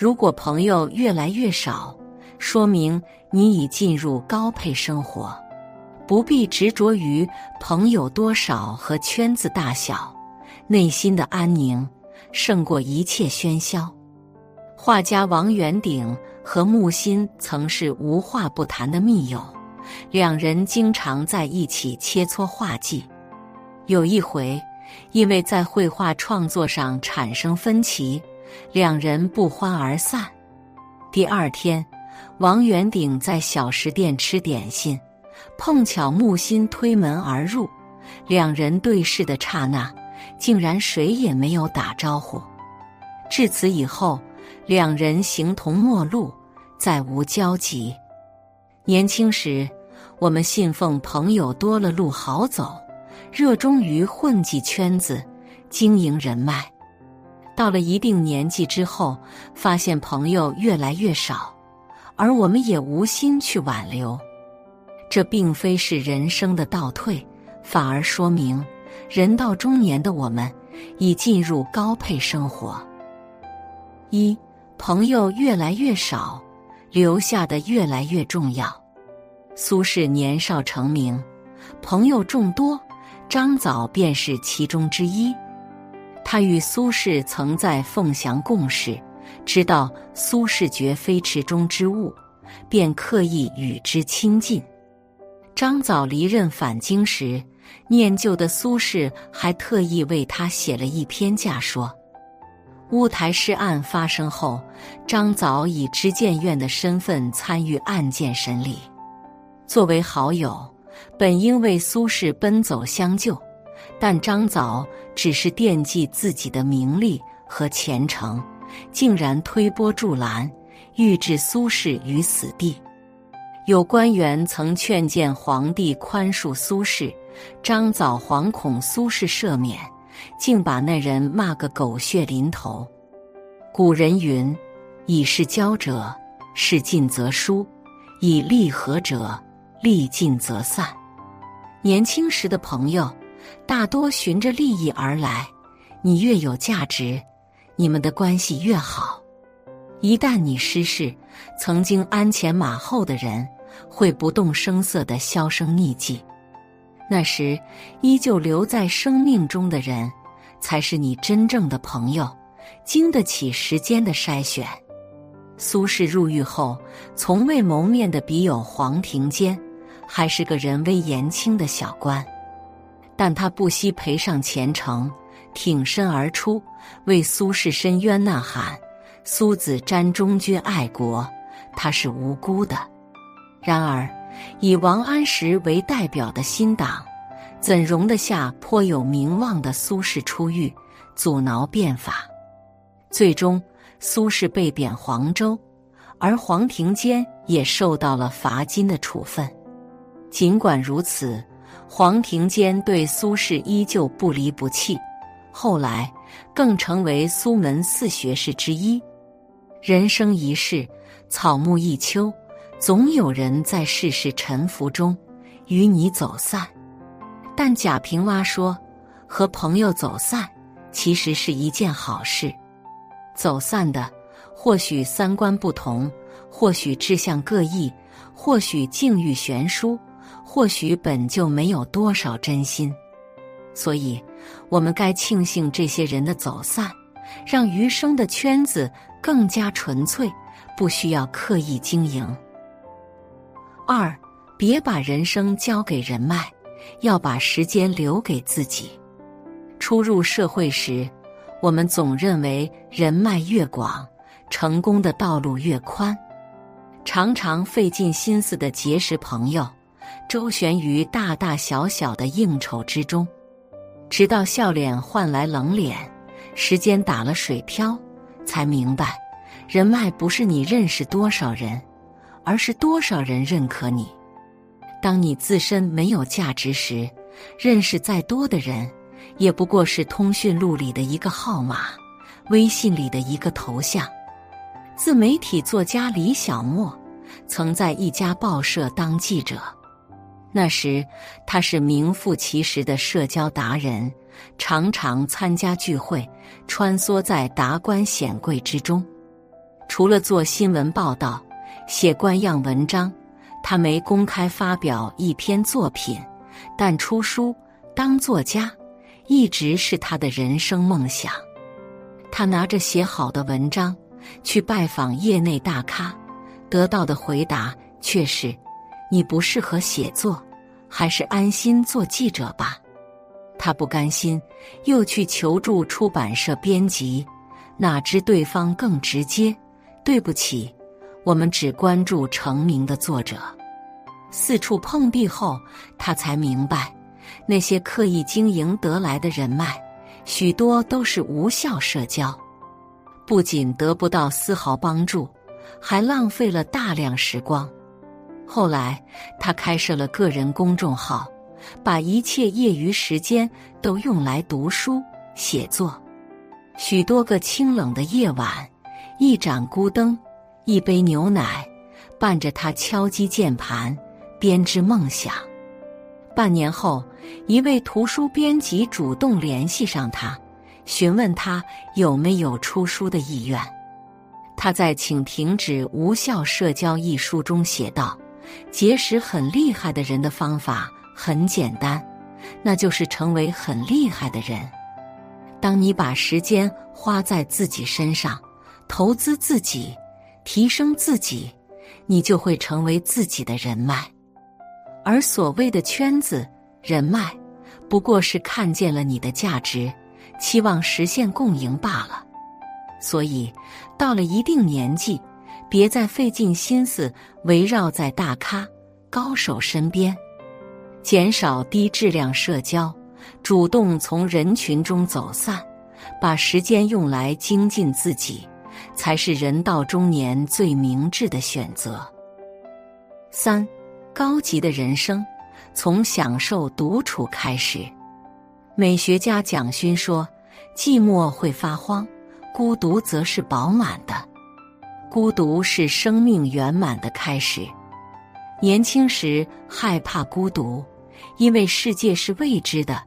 如果朋友越来越少，说明你已进入高配生活。不必执着于朋友多少和圈子大小，内心的安宁胜过一切喧嚣。画家王元鼎和木心曾是无话不谈的密友，两人经常在一起切磋画技。有一回，因为在绘画创作上产生分歧，两人不欢而散。第二天，王元鼎在小食店吃点心。碰巧木心推门而入，两人对视的刹那，竟然谁也没有打招呼。至此以后，两人形同陌路，再无交集。年轻时，我们信奉朋友多了路好走，热衷于混迹圈子，经营人脉。到了一定年纪之后，发现朋友越来越少，而我们也无心去挽留。这并非是人生的倒退，反而说明人到中年的我们已进入高配生活。一朋友越来越少，留下的越来越重要。苏轼年少成名，朋友众多，张藻便是其中之一。他与苏轼曾在凤翔共事，知道苏轼绝非池中之物，便刻意与之亲近。张藻离任返京时，念旧的苏轼还特意为他写了一篇假说。乌台诗案发生后，张藻以知谏院的身份参与案件审理。作为好友，本应为苏轼奔走相救，但张藻只是惦记自己的名利和前程，竟然推波助澜，欲置苏轼于死地。有官员曾劝谏皇帝宽恕苏轼，张藻惶恐苏轼赦免，竟把那人骂个狗血淋头。古人云：“以事交者，事尽则疏；以利合者，利尽则散。”年轻时的朋友，大多循着利益而来。你越有价值，你们的关系越好。一旦你失势，曾经鞍前马后的人。会不动声色的销声匿迹，那时依旧留在生命中的人，才是你真正的朋友，经得起时间的筛选。苏轼入狱后，从未谋面的笔友黄庭坚，还是个人微言轻的小官，但他不惜赔上前程，挺身而出，为苏轼伸冤呐喊：“苏子瞻忠君爱国，他是无辜的。”然而，以王安石为代表的新党，怎容得下颇有名望的苏轼出狱，阻挠变法？最终，苏轼被贬黄州，而黄庭坚也受到了罚金的处分。尽管如此，黄庭坚对苏轼依旧不离不弃，后来更成为苏门四学士之一。人生一世，草木一秋。总有人在世事沉浮中与你走散，但贾平凹说，和朋友走散其实是一件好事。走散的或许三观不同，或许志向各异，或许境遇悬殊，或许本就没有多少真心。所以，我们该庆幸这些人的走散，让余生的圈子更加纯粹，不需要刻意经营。二，别把人生交给人脉，要把时间留给自己。初入社会时，我们总认为人脉越广，成功的道路越宽，常常费尽心思的结识朋友，周旋于大大小小的应酬之中，直到笑脸换来冷脸，时间打了水漂，才明白，人脉不是你认识多少人。而是多少人认可你？当你自身没有价值时，认识再多的人，也不过是通讯录里的一个号码，微信里的一个头像。自媒体作家李小莫曾在一家报社当记者，那时他是名副其实的社交达人，常常参加聚会，穿梭在达官显贵之中。除了做新闻报道、写官样文章，他没公开发表一篇作品，但出书当作家一直是他的人生梦想。他拿着写好的文章去拜访业内大咖，得到的回答却是：“你不适合写作，还是安心做记者吧。”他不甘心，又去求助出版社编辑，哪知对方更直接：“对不起，我们只关注成名的作者。”四处碰壁后，他才明白，那些刻意经营得来的人脉，许多都是无效社交，不仅得不到丝毫帮助，还浪费了大量时光。后来，他开设了个人公众号。把一切业余时间都用来读书写作，许多个清冷的夜晚，一盏孤灯，一杯牛奶，伴着他敲击键盘，编织梦想。半年后，一位图书编辑主动联系上他，询问他有没有出书的意愿。他在《请停止无效社交》一书中写道：“结识很厉害的人的方法。”很简单，那就是成为很厉害的人。当你把时间花在自己身上，投资自己，提升自己，你就会成为自己的人脉。而所谓的圈子人脉，不过是看见了你的价值，期望实现共赢罢了。所以，到了一定年纪，别再费尽心思围绕在大咖、高手身边。减少低质量社交，主动从人群中走散，把时间用来精进自己，才是人到中年最明智的选择。三，高级的人生从享受独处开始。美学家蒋勋说：“寂寞会发慌，孤独则是饱满的。孤独是生命圆满的开始。年轻时害怕孤独。”因为世界是未知的，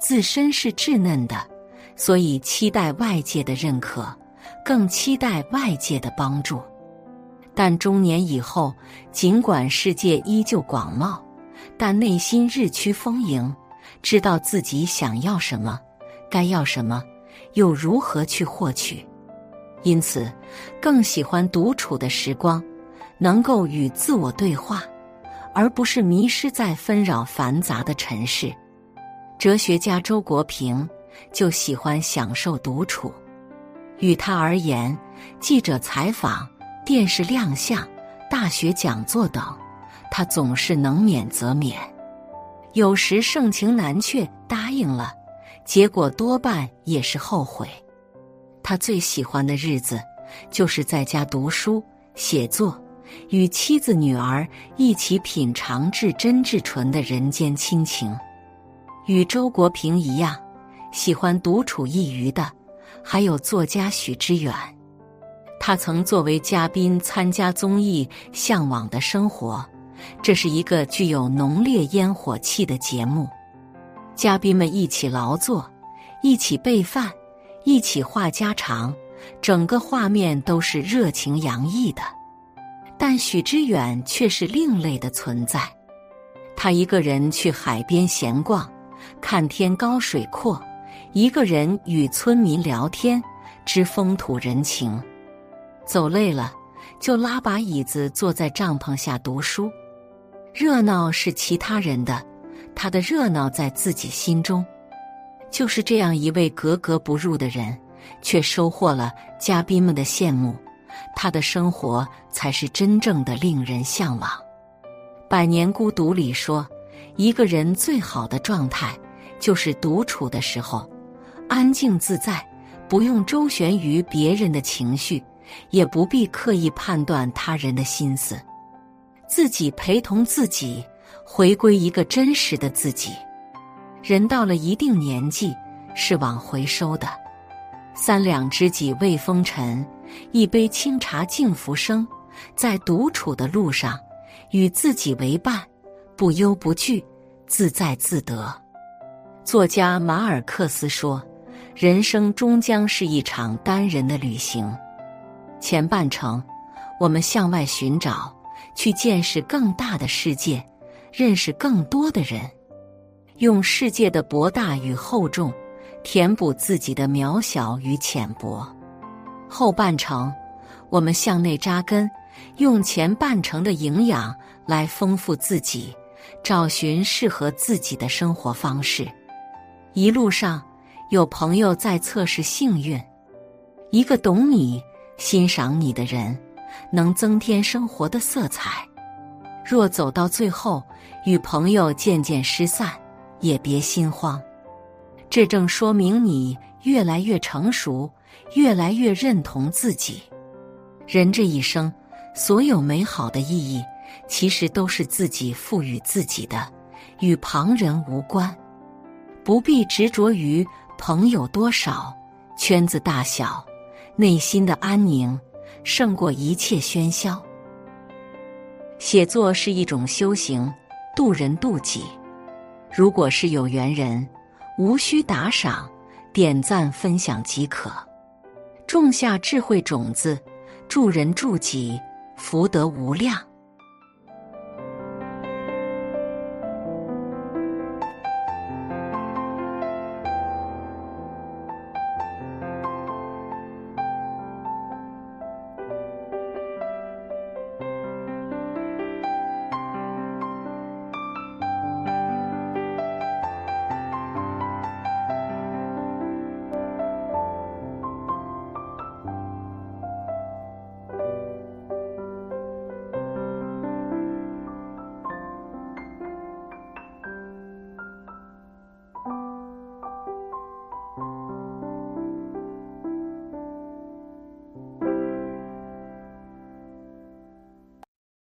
自身是稚嫩的，所以期待外界的认可，更期待外界的帮助。但中年以后，尽管世界依旧广袤，但内心日趋丰盈，知道自己想要什么，该要什么，又如何去获取，因此更喜欢独处的时光，能够与自我对话。而不是迷失在纷扰繁杂的尘世。哲学家周国平就喜欢享受独处。与他而言，记者采访、电视亮相、大学讲座等，他总是能免则免。有时盛情难却，答应了，结果多半也是后悔。他最喜欢的日子，就是在家读书、写作。与妻子、女儿一起品尝至真至纯的人间亲情。与周国平一样，喜欢独处一隅的，还有作家许知远。他曾作为嘉宾参加综艺《向往的生活》，这是一个具有浓烈烟火气的节目。嘉宾们一起劳作，一起备饭，一起话家常，整个画面都是热情洋溢的。但许知远却是另类的存在，他一个人去海边闲逛，看天高水阔，一个人与村民聊天，知风土人情。走累了，就拉把椅子坐在帐篷下读书。热闹是其他人的，他的热闹在自己心中。就是这样一位格格不入的人，却收获了嘉宾们的羡慕。他的生活才是真正的令人向往。《百年孤独》里说，一个人最好的状态就是独处的时候，安静自在，不用周旋于别人的情绪，也不必刻意判断他人的心思，自己陪同自己，回归一个真实的自己。人到了一定年纪，是往回收的。三两知己未风尘。一杯清茶敬浮生，在独处的路上，与自己为伴，不忧不惧，自在自得。作家马尔克斯说：“人生终将是一场单人的旅行，前半程，我们向外寻找，去见识更大的世界，认识更多的人，用世界的博大与厚重，填补自己的渺小与浅薄。后半程，我们向内扎根，用前半程的营养来丰富自己，找寻适合自己的生活方式。一路上，有朋友在测试幸运，一个懂你、欣赏你的人，能增添生活的色彩。若走到最后，与朋友渐渐失散，也别心慌，这正说明你越来越成熟。越来越认同自己。人这一生，所有美好的意义，其实都是自己赋予自己的，与旁人无关。不必执着于朋友多少、圈子大小，内心的安宁胜过一切喧嚣。写作是一种修行，渡人渡己。如果是有缘人，无需打赏、点赞、分享即可。种下智慧种子，助人助己，福德无量。